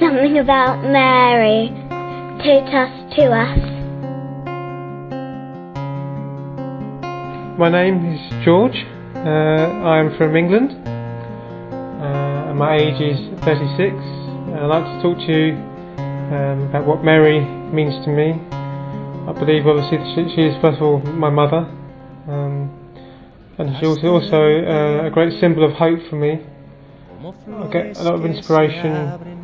something about Mary. Totus2us. My name is George. Uh, I'm from England. Uh, my age is 36. I'd like to talk to you um, about what Mary means to me. I believe, obviously, she, she is first of all my mother, um, and she's also, also uh, a great symbol of hope for me. I get a lot of inspiration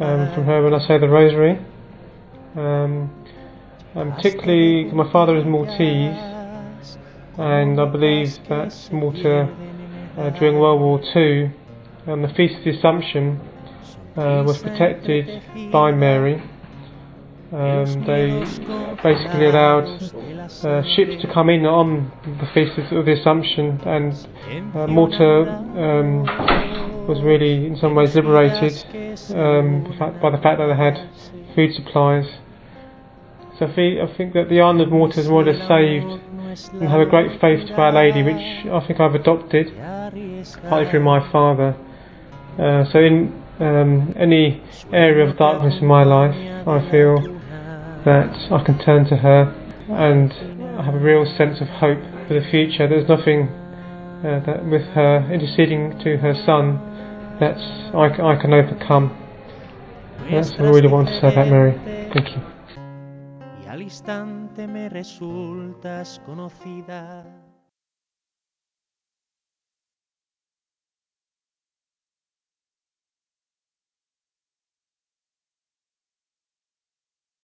um, from her when I say the Rosary. Um, and particularly, my father is Maltese, and I believe that Malta uh, during World War II, um, the Feast of the Assumption uh, was protected by Mary. Um, they basically allowed uh, ships to come in on the Feast of the Assumption, and uh, Malta um, was really, in some ways, liberated um, by the fact that they had food supplies. So I think that the island of Malta is more or less saved and have a great faith to Our Lady, which I think I've adopted, partly through my father. Uh, so in um, any area of darkness in my life, I feel that I can turn to her and I have a real sense of hope for the future. There's nothing uh, that with her interceding to her son that I, I can overcome. That's what I really want to say about Mary. Thank you. al instante me resultas conocida.